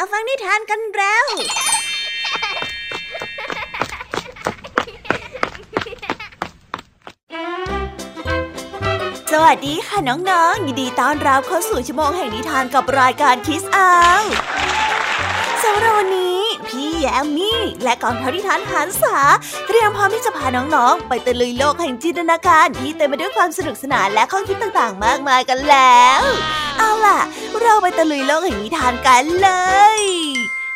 มาฟังนิทานกันแล้ว สวัสดีค่ะน้องๆ ยินดีต้อนรับเข้าสู่ชั่วโมงแห่งนิทานกับรายการคิสอาวสำหรับวันนี้ แยมมี่ และกองทัพนิทานหันษาเตรียมพร้อมที่จะพาน้องๆ ไปตะลุยโลกแห่งจินตนาการที่เต็มไปด้วยความสนุกสนานและข้อคิดต่างๆ มากมายกันแล้ว เอาล่ะ เราไปตะลุยโลกแห่งนิทานกันเลย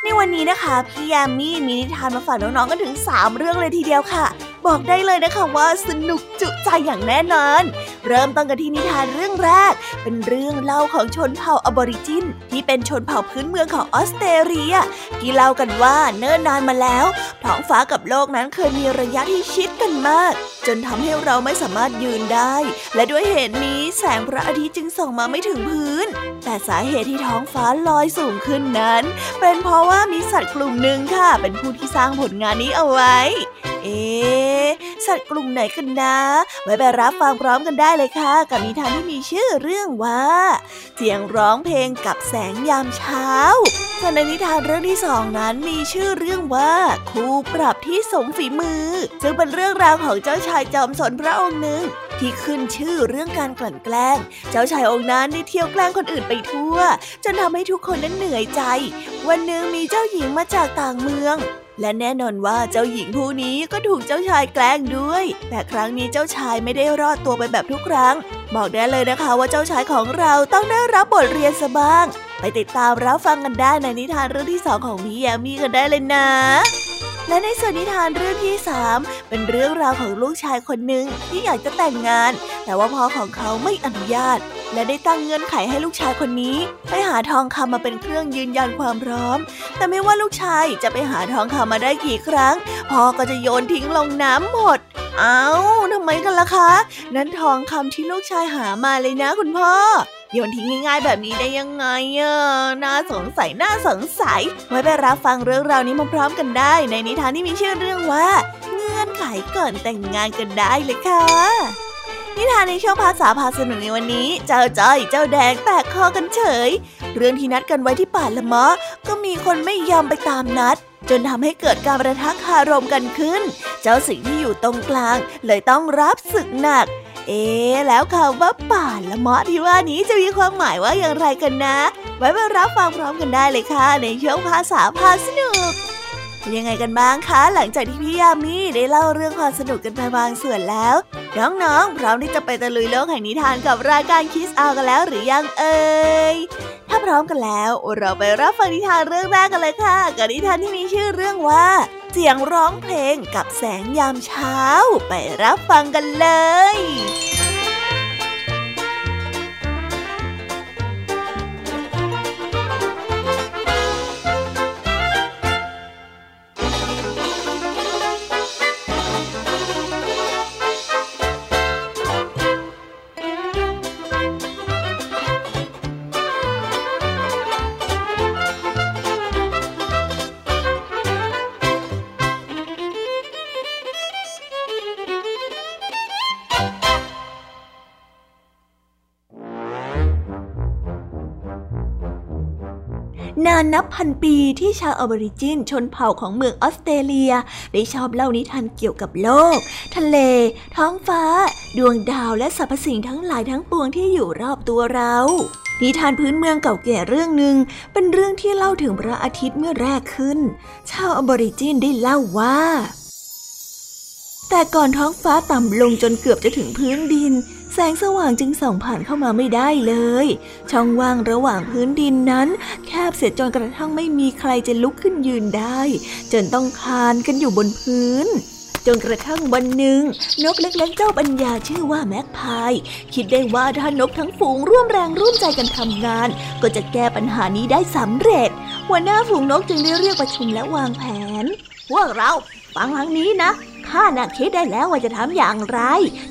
ในวันนี้นะคะพี่ยามีมีนิทานมาฝากน้องๆกันถึง 3 เรื่องเลยทีเดียวค่ะ บอกได้เลยนะคะว่าสนุกจุใจอย่างแน่นอน เริ่มต้นกันที่นิทานเรื่องแรก เป็นเรื่องเล่าของชนเผ่าอบอริจิน ที่เป็นชนเผ่าพื้นเมืองของออสเตรเลีย ที่เล่ากันว่าเนิ่นนานมาแล้ว ท้องฟ้ากับโลกนั้นเคยมีระยะที่ชิดกันมาก จนทำให้เราไม่สามารถยืนได้ และด้วยเหตุนี้แสงพระอาทิตย์จึงส่องมาไม่ถึงพื้น แต่สาเหตุที่ท้องฟ้าลอยสูงขึ้นนั้น เป็นเพราะว่ามีสัตว์กลุ่มหนึ่งค่ะ เป็นผู้ที่สร้างผลงานนี้เอาไว้ เอ๊ สัตว์กลุ่มไหนกันนะ ไว้ไปรับฟังพร้อมกันได้เลยค่ะ กับนิทานที่มีชื่อเรื่องว่า เสียงร้องเพลงกับแสงยามเช้า ส่วนในนิทานเรื่องที่สองนั้นมีชื่อเรื่องว่าครูปรับที่สมฝีมือ ซึ่งเป็นเรื่องราวของเจ้าชายจอมสนพระองค์หนึ่งที่ขึ้นชื่อเรื่องการกลั่นแกล้ง เจ้าชายองค์นั้นได้เที่ยวแกล้งคนอื่นไปทั่ว จนทำให้ทุกคนนั้นเหนื่อยใจ วันหนึ่งมีเจ้าหญิงมาจากต่างเมือง และแน่นอนว่าเจ้าหญิงผู้นี้ก็ถูกเจ้าชายแกล้งด้วย แต่ครั้งนี้เจ้าชายไม่ได้รอดตัวไปแบบทุกครั้ง บอกได้เลยนะคะว่าเจ้าชายของเราต้องได้รับบทเรียนซะบ้าง ไปติดตามรับฟังกันได้ในนิทานเรื่องที่สองของพี่แยมมี่กันได้เลยนะและในส่วนนิทานเรื่องที่สามเป็นเรื่องราวของลูกชายคนหนึ่งที่อยากจะแต่งงาน แต่ว่าพ่อของเขาไม่อนุญาต และได้ตั้งเงื่อนไขให้ลูกชายคนนี้ ไปหาทองคำมาเป็นเครื่องยืนยันความพร้อม แต่ไม่ว่าลูกชายจะไปหาทองคำมาได้กี่ครั้งพ่อก็จะโยนทิ้งลงน้ำหมด เอา้าทำไมกันล่ะคะ นั้นทองคำที่ลูกชายหามาเลยนะคุณพ่อโยนทิ้งง่ายๆแบบนี้ได้ยังไงอะน่าสงสัยน่าสงสัย ไว้ไปรับฟังเรื่องราวนี้มาพร้อมกันได้ ในนิทานที่มีชื่อเรื่องว่า เงื่อนไขก่อนแต่งงานกันได้เลยค่ะ นิทานในช่วงภาษาพาสนุกในวันนี้ เจ้าจ้อยเจ้าแดงแตกคอกันเฉย เรื่องที่นัดกันไว้ที่ป่าละมะ ก็มีคนไม่ยอมไปตามนัด จนทำให้เกิดการประทะคารมกันขึ้น เจ้าสิงที่อยู่ตรงกลาง เลยต้องรับศึกหนัก เอ๊แล้วคำว่าป่าละมะที่ว่านี้จะมีความหมายว่าอย่างไรกันนะ ไว้มารับฟังพร้อมกันได้เลยค่ะ ในช่วงภาษาพาสนุก เป็นยังไงกันบ้างคะ หลังจากที่พี่ยามีได้เล่าเรื่องความสนุกกันไปบางส่วนแล้ว น้องๆพร้อมที่จะไปตะลุยโลกแห่งนิทานกับรายการคิสอากันแล้วหรือยังเอ่ยถ้าพร้อมกันแล้ว เราไปรับฟังนิทานเรื่องแรกกันเลยค่ะกับนิทานที่มีชื่อเรื่องว่า เสียงร้องเพลงกับแสงยามเช้า ไปรับฟังกันเลยานนับพันปีที่ชาวอะบอริจินชนเผ่าของเมืองออสเตรเลีย ได้ชอบเล่านิทานเกี่ยวกับโลก ทะเล ท้องฟ้า ดวงดาวและสรรพสิ่งทั้งหลายทั้งปวงที่อยู่รอบตัวเรานิทานพื้นเมืองเก่าแก่เรื่องหนึ่งเป็นเรื่องที่เล่าถึงพระอาทิตย์เมื่อแรกขึ้น ชาวอะบอริจินได้เล่าว่า แต่ก่อนท้องฟ้าต่ำลงจนเกือบจะถึงพื้นดิน แสงสว่างจึงส่องผ่านเข้ามาไม่ได้เลย ช่องว่างระหว่างพื้นดินนั้น แคบเสียจนกระทั่งไม่มีใครจะลุกขึ้นยืนได้ จนต้องคานกันอยู่บนพื้นจนกระทั่งวันหนึ่ง นกเล็กๆเจ้าปัญญาชื่อว่าแม็กพายคิดได้ว่าถ้านกทั้งฝูงร่วมแรงร่วมใจกันทำงาน ก็จะแก้ปัญหานี้ได้สำเร็จ หัวหน้าฝูงนกจึงได้เรียกประชุมและวางแผน พวกเราฟังทางนี้นะ ข้าน่ะคิดได้แล้วว่าจะทำอย่างไร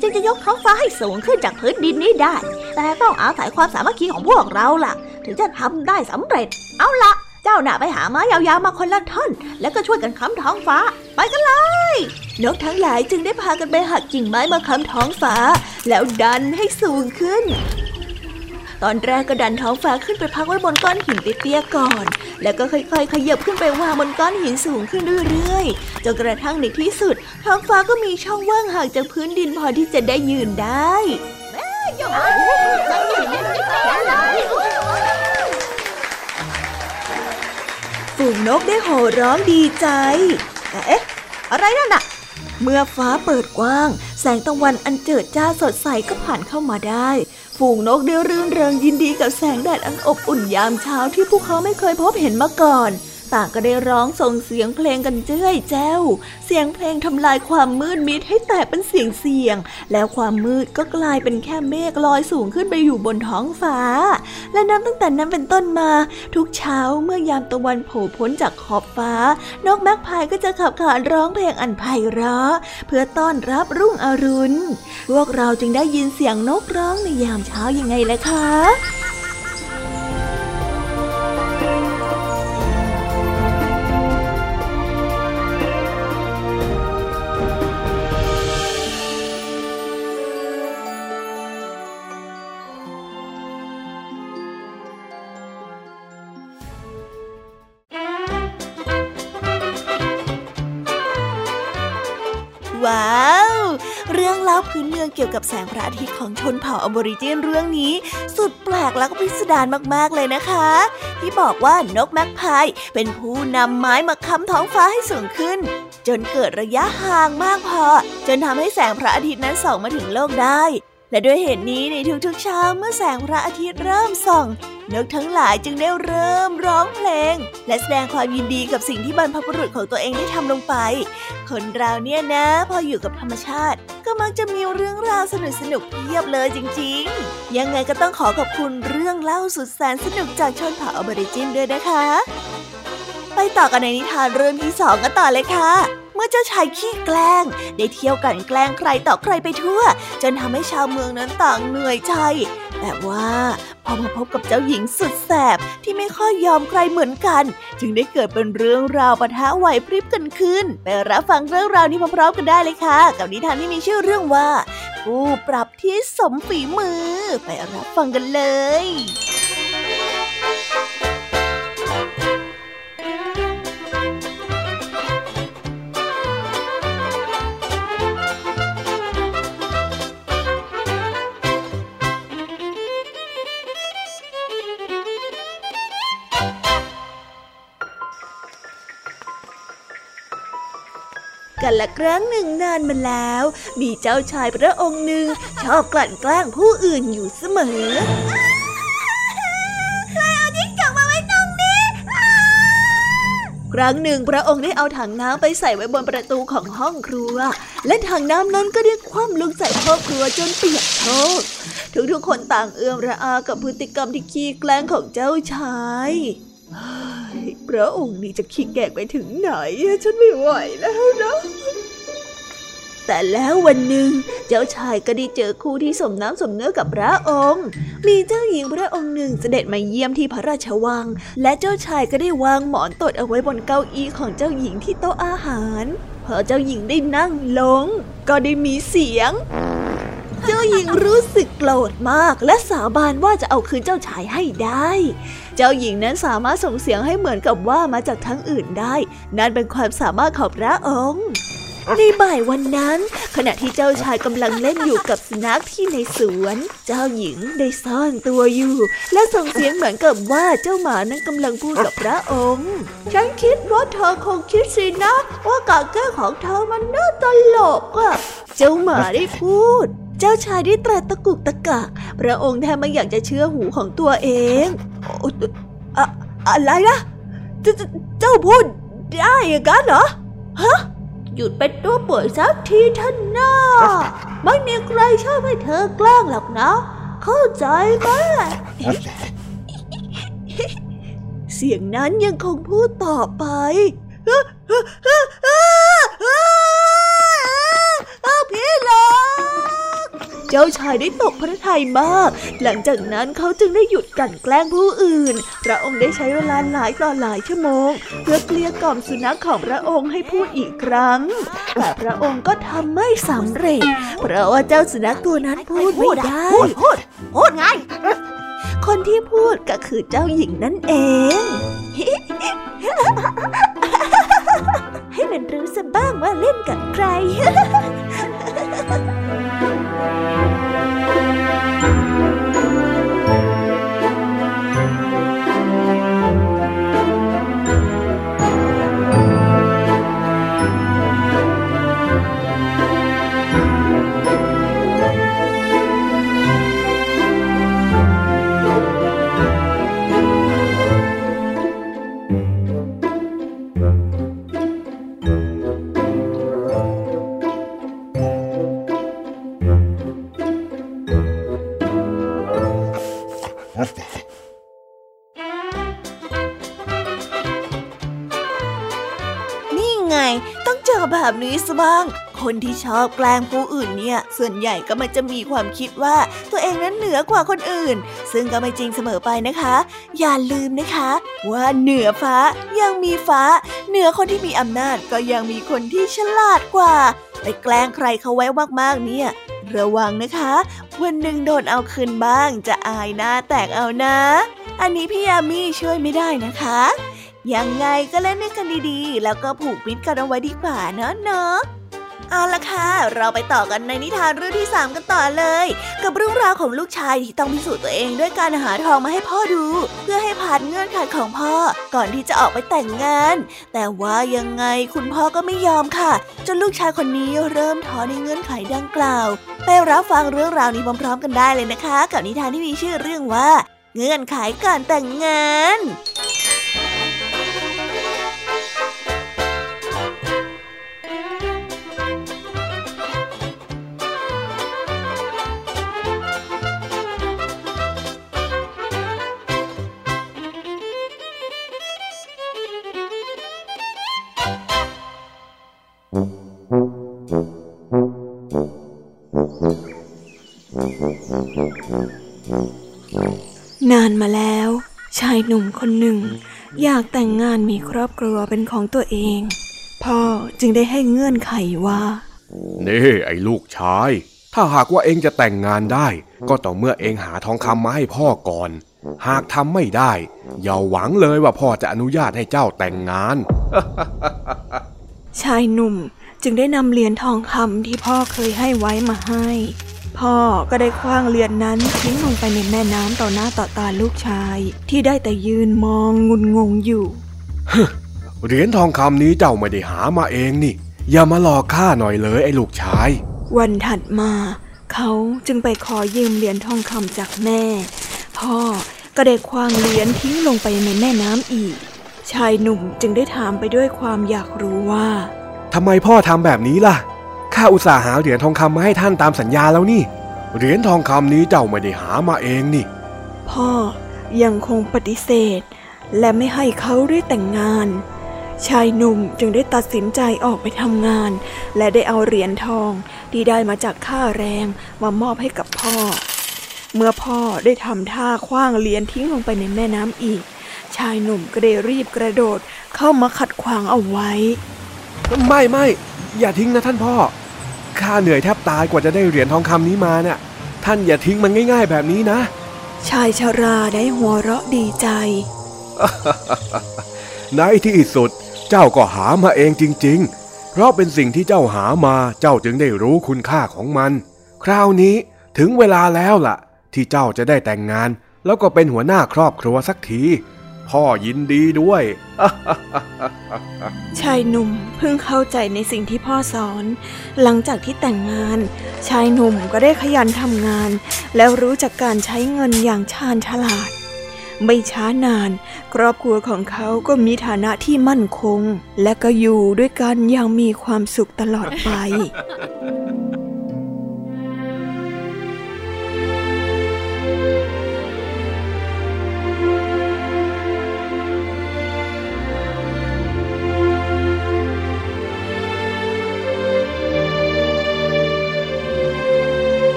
จึงจะยกท้องฟ้าให้สูงขึ้นจากพื้นดินนี้ได้ แต่ต้องอาศัยความสามัคคีของพวกเราล่ะ ถึงจะทำได้สำเร็จ เอาละเจ้าหน่ะไปหาไม้ยาวๆมาคนละท่อน แล้วก็ช่วยกันค้ำท้องฟ้า ไปกันเลย นกทั้งหลายจึงได้พากันไปหักกิ่งไม้มาค้ำท้องฟ้า แล้วดันให้สูงขึ้น ตอนแรกก็ดันท้องฟ้าขึ้นไปพักไว้บนก้อนหินเตี้ยๆก่อน แล้วก็ค่อยๆ ขยับขึ้นไปวางบนก้อนหินสูงขึ้นเรื่อยๆ จนกระทั่งในที่สุด ท้องฟ้าก็มีช่องว่างห่างจากพื้นดินพอที่จะได้ยืนได้ฝูงนกได้โห่ร้องดีใจเอ๊ะ อะไรนั่นน่ะ เมื่อฟ้าเปิดกว้าง แสงตะวันอันเจิดจ้าสดใสก็ผ่านเข้ามาได้ ฝูงนกได้รื่นเริงยินดีกับแสงแดดอันอบอุ่นยามเช้าที่พวกเขาไม่เคยพบเห็นมาก่อน ต่างก็ได้ร้องส่งเสียงเพลงกันเจ้ยแจ้ว เสียงเพลงทำลายความมืดมิดให้แตกเป็นเสียงเสียง แล้วความมืดก็กลายเป็นแค่เมฆลอยสูงขึ้นไปอยู่บนท้องฟ้า และนับตั้งแต่นั้นเป็นต้นมา ทุกเช้าเมื่อยามตะวันโผล่พ้นจากขอบฟ้า นกแม็กพายก็จะขับขานร้องเพลงอันไพเราะ เพื่อต้อนรับรุ่งอรุณ พวกเราจึงได้ยินเสียงนกร้องในยามเช้ายังไงล่ะคะ ว้าว เรื่องเล่าพื้นเมืองเกี่ยวกับแสงพระอาทิตย์ของชนเผ่าอบอริจินเรื่องนี้ สุดแปลกและก็พิสดารมากๆเลยนะคะ ที่บอกว่านกแม็กพายเป็นผู้นำไม้มาค้ำท้องฟ้าให้สูงขึ้น จนเกิดระยะห่างมากพอ จนทำให้แสงพระอาทิตย์นั้นส่องมาถึงโลกได้ และด้วยเหตุนี้ในทุกๆเช้าเมื่อแสงพระอาทิตย์เริ่มส่อง นกทั้งหลายจึงได้เริ่มร้องเพลง และแสดงความยินดีกับสิ่งที่บรรพบุรุษของตัวเองได้ทำลงไป คนเราเนี่ยนะ พออยู่กับธรรมชาติ ก็มักจะมีเรื่องราวสนุกสนุกเพียบเลยจริง ๆ ยังไงก็ต้องขอขอบคุณเรื่องเล่าสุดแสนสนุกจากชนเผ่าอเบริจินด้วยนะคะ ไปต่อกันในนิทานเรื่องที่สองกันต่อเลยค่ะ มื่อเจ้าชายขี้แกล้ง ได้เที่ยวกันแกล้งใครต่อใครไปทั่ว จนทำให้ชาวเมืองนั้นต่างเหนื่อยใจ แต่ว่าพอมาพบกับเจ้าหญิงสุดแสบที่ไม่ค่อยยอมใครเหมือนกัน จึงได้เกิดเป็นเรื่องราวปะทะไหวพริบกันขึ้น ไปรับฟังเรื่องราวนี้พร้อมๆกันได้เลยค่ะ กับนิทานที่มีชื่อเรื่องว่าผู้ปรับที่สมฝีมือ ไปรับฟังกันเลย กันละครั้งหนึ่งนานมาแล้ว มีเจ้าชายพระองค์หนึ่งชอบกลั่นแกล้งผู้อื่นอยู่เสมอใครเอาจิ้งจกมาไว้ตรงนี้ครั้งหนึ่งพระองค์ได้เอาถังน้ำไปใส่ไว้บนประตูของห้องครัว และถังน้ำนั้นก็ได้คว่ำลงใส่พ่อครัวจนเปียกโชกทุกๆคนต่างเอื้อมระอากับพฤติกรรมที่ขี้แกล้งของเจ้าชาย พระองค์นี่จะขี้แกกไปถึงไหน ฉันไม่ไหวแล้วนะแต่แล้ววันหนึ่งเจ้าชายก็ได้เจอคู่ที่สมน้ำสมเนื้อกับพระองค์ มีเจ้าหญิงพระองค์หนึ่งเสด็จมาเยี่ยมที่พระราชวัง และเจ้าชายก็ได้วางหมอนตดเอาไว้บนเก้าอี้ของเจ้าหญิงที่โต๊ะอาหารพอเจ้าหญิงได้นั่งลง ก็ได้มีเสียง เจ้าหญิงรู้สึกโกรธมากและสาบานว่าจะเอาคืนเจ้าชายให้ได้ จ้าหญิงนั้นสามารถส่งเสียงให้เหมือนกับว่ามาจากทั้งอื่นได้ นั่นเป็นความสามารถของพระองค์ในบ่ายวันนั้น ขณะที่เจ้าชายกำลังเล่นอยู่กับสุนัขที่ในสวน เจ้าหญิงได้ซ่อนตัวอยู่ และส่งเสียงเหมือนกับว่าเจ้าหมานั้นกำลังพูดกับพระองค์ ฉันคิดว่าเธอคงคิดสินะ ว่าการแก้ของเธอมันน่าตลกอะเจ้าหมาได้พูด เจ้าชายได้ตรัสตะกุกตะกัก พระองค์แทบไม่อยากจะเชื่อหูของตัวเองอะอะไรนะเจ้าพูดได้กันเหรอ ฮะ หยุดเป็นตัวป่วยสักทีท่านน้า ไม่มีใครชอบให้เธอแกล้งหรอกนะ เข้าใจไหมเสียงนั้นยังคงพูดต่อไปพี่หลอก เจ้าชายได้ตกพระทัยมาก หลังจากนั้นเขาจึงได้หยุดกันแกล้งผู้อื่น พระองค์ได้ใช้เวลาหลายต่อหลายชั่วโมง เพื่อเกลี้ยกล่อมสุนัขของพระองค์ให้พูดอีกครั้ง แต่พระองค์ก็ทำไม่สำเร็จ เพราะว่าเจ้าสุนัขตัวนั้นพูดไม่ได้ พูดพูดพูดไง คนที่พูดก็คือเจ้าหญิงนั่นเองให้มันรู้สบ้างว่าเล่นกับใคร แบ้าง คนที่ชอบแกล้งผู้อื่นเนี่ย ส่วนใหญ่ก็มันจะมีความคิดว่าตัวเองนั้นเหนือกว่าคนอื่น ซึ่งก็ไม่จริงเสมอไปนะคะ อย่าลืมนะคะ ว่าเหนือฟ้ายังมีฟ้า เหนือคนที่มีอำนาจก็ยังมีคนที่ฉลาดกว่าไปแกล้งใครเขาไว้มากๆเนี่ย ระวังนะคะ วันหนึ่งโดนเอาคืนบ้าง จะอายหน้าแตกเอานะ อันนี้พี่ยามีช่วยไม่ได้นะคะ ยังไงก็เล่นด้วยกันดีๆ แล้วก็ผูกมิตรกันเอาไว้ดีกว่าเนาะเนาะเอาละค่ะ เราไปต่อกันในนิทานเรื่องที่ 3 กันต่อเลย กับเรื่องราวของลูกชายที่ต้องพิสูจน์ตัวเองด้วยการหาทองมาให้พ่อดู เพื่อให้ผ่านเงื่อนไขของพ่อก่อนที่จะออกไปแต่งงาน แต่ว่ายังไงคุณพ่อก็ไม่ยอมค่ะ จนลูกชายคนนี้เริ่มท้อในเงื่อนไขดังกล่าว ไปรับฟังเรื่องราวนี้พร้อมๆ กันได้เลยนะคะ กับนิทานที่มีชื่อเรื่องว่า เงื่อนไขการแต่งงาน นานมาแล้ว ชายหนุ่มคนหนึ่ง อยากแต่งงานมีครอบครัวเป็นของตัวเอง พ่อจึงได้ให้เงื่อนไขว่า นี่ไอ้ลูกชาย ถ้าหากว่าเองจะแต่งงานได้ ก็ต้องเมื่อเองหาทองคำมาให้พ่อก่อน หากทำไม่ได้ อย่าหวังเลยว่าพ่อจะอนุญาตให้เจ้าแต่งงาน ชายหนุ่มจึงได้นำเหรียญทองคำที่พ่อเคยให้ไว้มาให้ พ่อก็ได้คว้างเรือนนั้นทิ้งลงไปในแม่น้ำต่อหน้าต่อตาลูกชาย ที่ได้แต่ยืนมองงุนงงอยู่เหรียญทองคำนี้เจ้าไม่ได้หามาเองนี่ อย่ามาหลอกข้าหน่อยเลยไอ้ลูกชาย วันถัดมา เขาจึงไปขอยืมเหรียญทองคำจากแม่ พ่อก็ได้คว้างเหรียญทิ้งลงไปในแม่น้ำอีก ชายหนุ่มจึงได้ถามไปด้วยความอยากรู้ว่าทำไมพ่อทำแบบนี้ล่ะ ข้าอุตส่าห์หาเหรียญทองคำมาให้ท่านตามสัญญาแล้วนี่ เหรียญทองคำนี้เจ้าไม่ได้หามาเองนี่ พ่อยังคงปฏิเสธ และไม่ให้เขาได้แต่งงาน ชายหนุ่มจึงได้ตัดสินใจออกไปทำงาน และได้เอาเหรียญทองที่ได้มาจากค่าแรงมามอบให้กับพ่อ เมื่อพ่อได้ทำท่าคว้างเหรียญทิ้งลงไปในแม่น้ำอีก ชายหนุ่มก็ได้รีบกระโดดเข้ามาขัดขวางเอาไว้ ไม่ไม่ อย่าทิ้งนะท่านพ่อ ข้าเหนื่อยแทบตายกว่าจะได้เหรียญทองคำนี้มาเนี่ยท่านอย่าทิ้งมันง่าย ๆ แบบนี้นะ ชายชาราได้หัวเราะดีใจ ในที่สุดเจ้าก็หามาเองจริง ๆ เพราะเป็นสิ่งที่เจ้าหามาเจ้าจึงได้รู้คุณค่าของมัน คราวนี้ถึงเวลาแล้วล่ะ ที่เจ้าจะได้แต่งงาน แล้วก็เป็นหัวหน้าครอบครัวสักที พ่อยินดีด้วย ชายหนุ่มเพิ่งเข้าใจในสิ่งที่พ่อสอน หลังจากที่แต่งงาน ชายหนุ่มก็ได้ขยันทำงาน แล้วรู้จักการใช้เงินอย่างชาญฉลาด ไม่ช้านาน ครอบครัวของเขาก็มีฐานะที่มั่นคง และก็อยู่ด้วยกันอย่างมีความสุขตลอดไป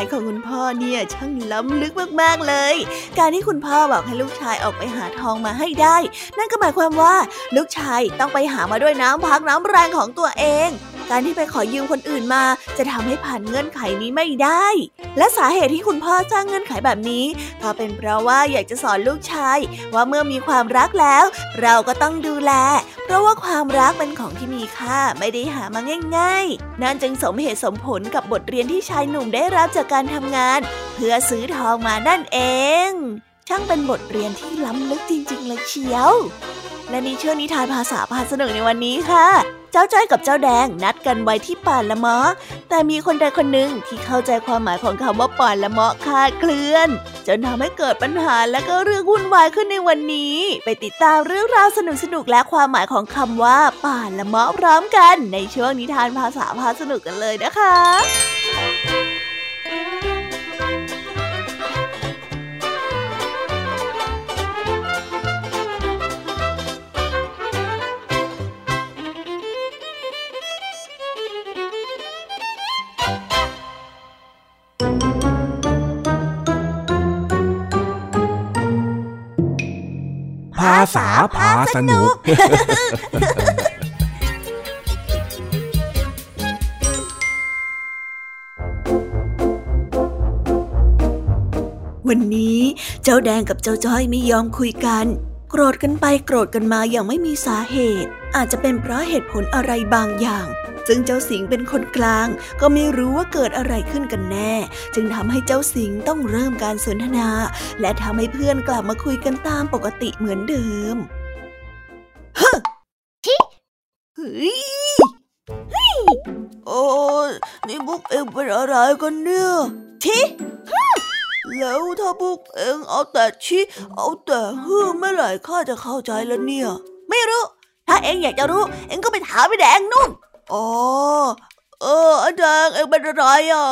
าวเงื่อนไขของคุณพ่อเนี่ยช่างล้ำลึกมากๆเลย การที่คุณพ่อบอกให้ลูกชายออกไปหาทองมาให้ได้ นั่นก็หมายความว่าลูกชายต้องไปหามาด้วยน้ำพักน้ำแรงของตัวเอง การที่ไปขอยืมคนอื่นมา จะทำให้ผ่านเงื่อนไขนี้ไม่ได้ และสาเหตุที่คุณพ่อสร้างเงื่อนไขแบบนี้ ก็เป็นเพราะว่าอยากจะสอนลูกชาย ว่าเมื่อมีความรักแล้ว เราก็ต้องดูแล เพราะว่าความรักเป็นของที่มีค่าไม่ได้หามาง่ายๆ นั่นจึงสมเหตุสมผลกับบทเรียนที่ชายหนุ่มได้รับจากการทำงาน เพื่อซื้อทองมานั่นเอง ช่างเป็นบทเรียนที่ล้ำลึกจริง ๆ เลยเชียว และในี่เชื่อนิทานภาษาพาสนุกในวันนี้ค่ะ เจ้าจ้อยกับเจ้าแดงนัดกันไว้ที่ป่าละมะแต่มีคนใดคนหนึ่งที่เข้าใจความหมายของคำว่าป่าละมะคาดเคลื่อน จนทำให้เกิดปัญหาและก็เรื่องวุ่นวายขึ้นในวันนี้ ไปติดตามเรื่องราวสนุกสนุกและความหมายของคำว่าป่าละมะพร้อมกัน ในช่วงนิทานภาษาพาสนุกกันเลยนะคะาษาพาสนุก วันนี้เจ้าแดงกับเจ้าจ้อยไม่ยอมคุยกัน โกรธกันไปโกรธกันมาอย่างไม่มีสาเหตุ อาจจะเป็นเพราะเหตุผลอะไรบางอย่าง ซึ่งเจ้าสิงเป็นคนกลาง ก็ไม่รู้ว่าเกิดอะไรขึ้นกันแน่ จึงทำให้เจ้าสิงต้องเริ่มการสนทนา และทำให้เพื่อนกลับมาคุยกันตามปกติเหมือนเดิมฮะทิเฮ้ยโอ้นี่พวกเองเป็นอะไรกันเนี่ยชิแล้วถ้าพวกเองเอาแต่ชิเอาแต่ฮือเมื่อไหร่ข้าจะเข้าใจแล้วเนี่ย ไม่รู้ ถ้าเองอยากจะรู้ เองก็ไปถามไปแดงนู่น อ๋อเอออาจารย์เอ็งเป็นอะไรอะ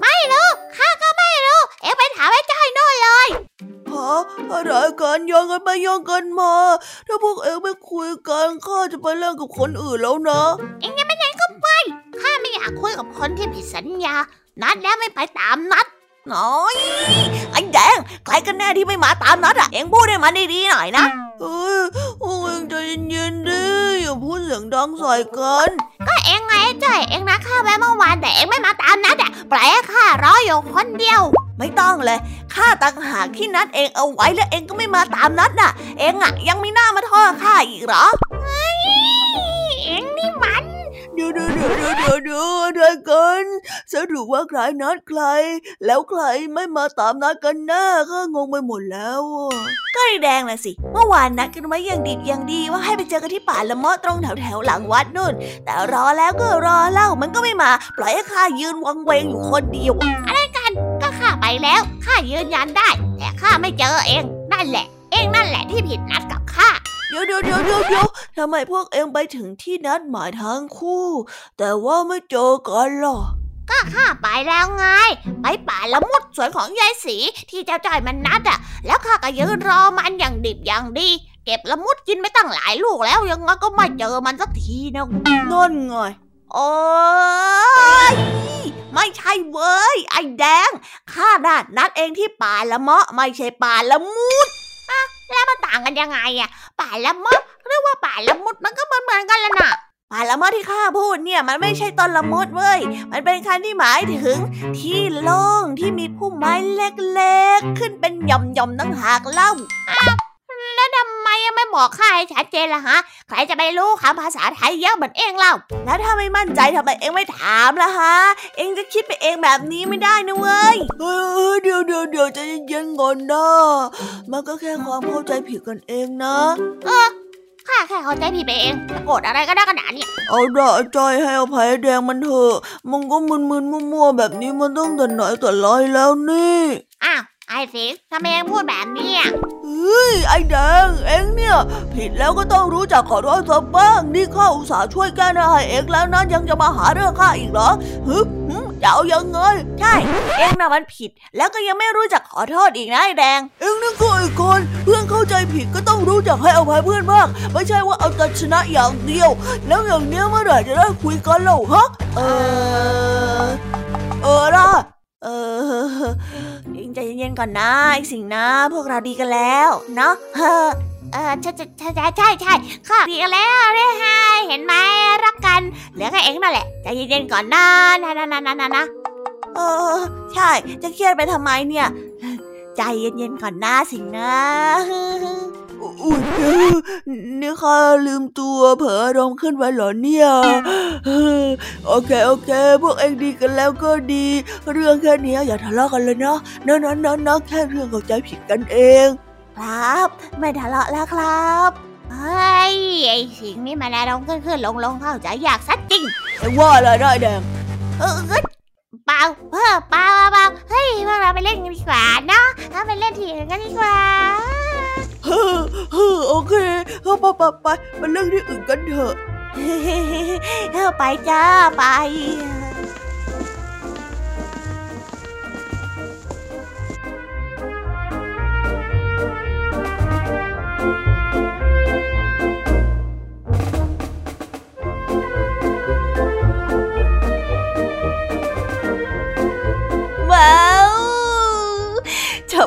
ไม่รู้ข้าก็ไม่รู้ เอ็งไปถามไอ้จ้อยโน่นเลยฮะอะไรกันโยงกันไปโยงกันมา ถ้าพวกเอ็งไม่คุยกันข้าจะไปเล่นกับคนอื่นแล้วนะ เอ็งยังไม่ไหนก็ไปข้าไม่อยากคุยกับคนที่ผิดสัญญา นัดแล้วไม่ไปตามนัดน้อยไอ้แดงใครกันแน่ที่ไม่มาตามนัดอะเอ็งพูดให้มันดีๆหน่อยนะเฮ้ยพวกเอ็งใจเย็นๆดิอย่าพูดเสียงดังใส่กัน ก็เอ็งไงจ้อยเอ็งนัดข้าไว้เมื่อวานแต่เอ็งไม่มาตามนัดอะปล่อยให้ข้ารออยู่คนเดียว ไม่ต้องเลยข้าตั้งหากที่นัดเองเอาไว้แล้วเองก็ไม่มาตามนัดน่ะ เองอะยังมีหน้ามาทอดข้าอีกเหรอเฮ้ยเอ็งนี่มัน เดี๋ยวเดี๋ยวเดี๋ยวเดี๋ยวเดี๋ยวอะไรกันสรุปว่าใครนัดใคร แล้วใครไม่มาตามนัดกันแน่ก็งงไปหมดแล้วก็ไอแดงน่ะสิ เมื่อวานนัดกันไว้อย่างดีอย่างดีว่าให้ไปเจอกันที่ป่าละเมาะตรงแถวแถวหลังวัดนู่น แต่รอแล้วก็รอเล่ามันก็ไม่มา ปล่อยให้ข้ายืนวังเวงอยู่คนเดียวอะไรกันก็ข้าไปแล้วข้ายืนยันได้ แต่ข้าไม่เจอเองนั่นแหละ เองนั่นแหละที่ผิดนัดกับข้า เดี๋ยวเดี๋ยวเดี๋ยวเดี๋ยวทำไมพวกเองไปถึงที่นัดหมายทั้งคู่ แต่ว่าไม่เจอกันล่ะก็ข้าไปแล้วไง ไปป่าละมุดสวนของยายสีที่เจ้าจ้อยมันนัดอะ แล้วข้าก็ยืนรอมันอย่างดิบอย่างดี เก็บละมุดกินไปตั้งหลายลูกแล้วยังไงก็ไม่เจอมันสักทีนะนั่นไงโอ้ยไม่ใช่เว้ย ไอ้แดง ข้านัดนัดเองที่ป่าละเมาะไม่ใช่ป่าละมุด แล้วมันต่างกันยังไงอะป่าละมดหรือว่าป่าละมุดมันก็เหมือนเหมือนกันละน่ะป่าละมดที่ข้าพูดเนี่ยมันไม่ใช่ต้นละมดเว้ย มันเป็นคำที่หมายถึง ที่โล่งที่มีพุ่มไม้เล็กๆ ขึ้นเป็นหย่อมๆตั้งหากเล่า บอกข้าให้ชัดเจนล่ะฮะ ใครจะไปรู้คำภาษาไทยเยอะเหมือนเองเล่า แล้วถ้าไม่มั่นใจทำไมเองไม่ถามล่ะฮะ เองจะคิดไปเองแบบนี้ไม่ได้นะเว้ยเเดี๋ยวเดี๋ยวเดี๋ยวจะเย็นๆก่อนนะมันก็แค่ความเข้าใจผิดกันเองนะ เออข้าแค่เข้าใจผิดไปเองจะโกรธอะไรก็ได้ขนาดนี้เอาด่าใจให้อภัยแดงมันเถอะ มันก็มึนๆมั่วๆแบบนี้มันต้องแต่ไหนแต่ไรแล้วนี่ อ้าว ไอ้สิงทำไมเองพูดแบบนี้เฮ้ยไอ้แดงเอ็งเนี่ยผิดแล้วก็ต้องรู้จักขอโทษซะบ้างนี่ข้าอุตส่าห์ช่วยแก้ให้เอ็งแล้วนะยังจะมาหาเรื่องข้าอีกเหรอฮึจะเอายังไงใช่เอ็งน่ะมันผิด แล้วก็ยังไม่รู้จักขอโทษอีกนะไอ้แดง เอ็งนั่นก็ไอ้คนเพื่อนเข้าใจผิดก็ต้องรู้จักให้อภัยเพื่อนบ้างไม่ใช่ว่าเอาแต่ชนะอย่างเดียว แล้วอย่างเนี้ยเมื่อไหร่จะได้คุยกันเล่าฮะเออเอ ใจเย็นๆก่อนนะไอสิงนะ พวกเราดีกันแล้วเนาะเฮ้อเออใช่ใช่ใช่ใช่ใช่ค่ะดีกันแล้วเร่ไฮเห็นไหมรักกันเหลือแค่เองนั่นแหละใจเย็นๆก่อนนะนะนะนะนะนะเออใช่ จะเครียดไปทำไมเนี่ย ใจเย็นๆก่อนนะสิงนะ อุ้ยนี่ข้าลืมตัวเผลออารมณ์ขึ้นไปเหรอเนี่ย โอเคโอเค พวกเองดีกันแล้วก็ดี เรื่องแค่นี้อย่าทะเลาะกันเลยเนาะเนาะเนาะเนาะแค่เรื่องเข้าใจผิดกันเอง ครับ ไม่ทะเลาะแล้วครับเฮ้ยไอ้สิงนี่มันอารมณ์ขึ้นขึ้นลงลงเข้าใจอยากสัดจริงไอ้ว่าอะไรได้แดงเออเปล่าเออเปล่าเปล่าเฮ้ยพวกเราไปเล่นกันดีกว่าเนาะไปเล่นทีกันดีกว่า ไปไปไปไปเรื่องที่อื่นกันเถอะเฮ้ไปจ้าไป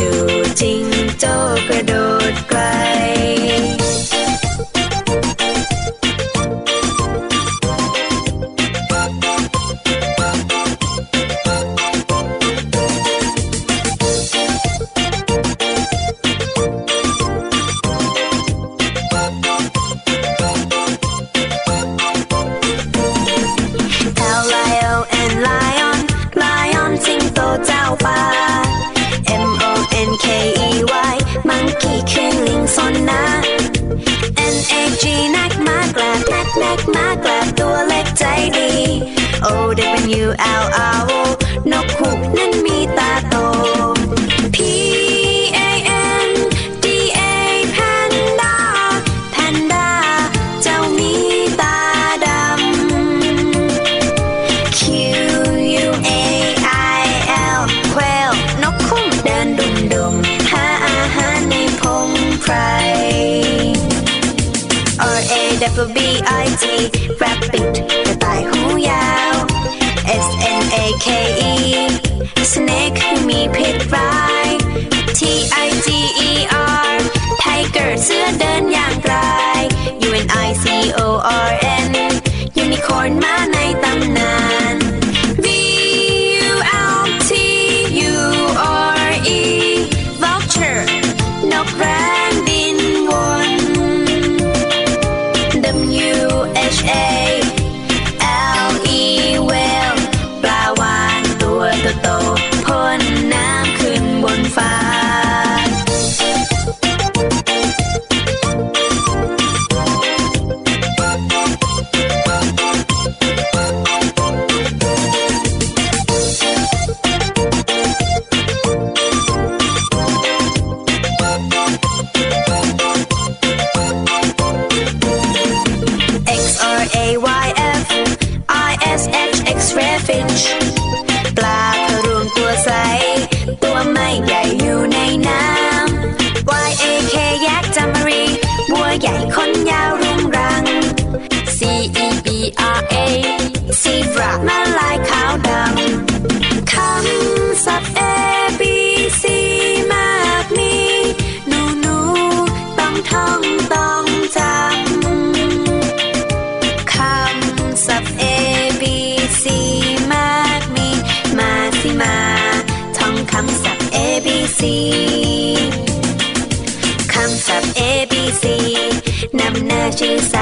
ดูจริงโจกระโดดไกล มีพิษร้าย T I G E ำ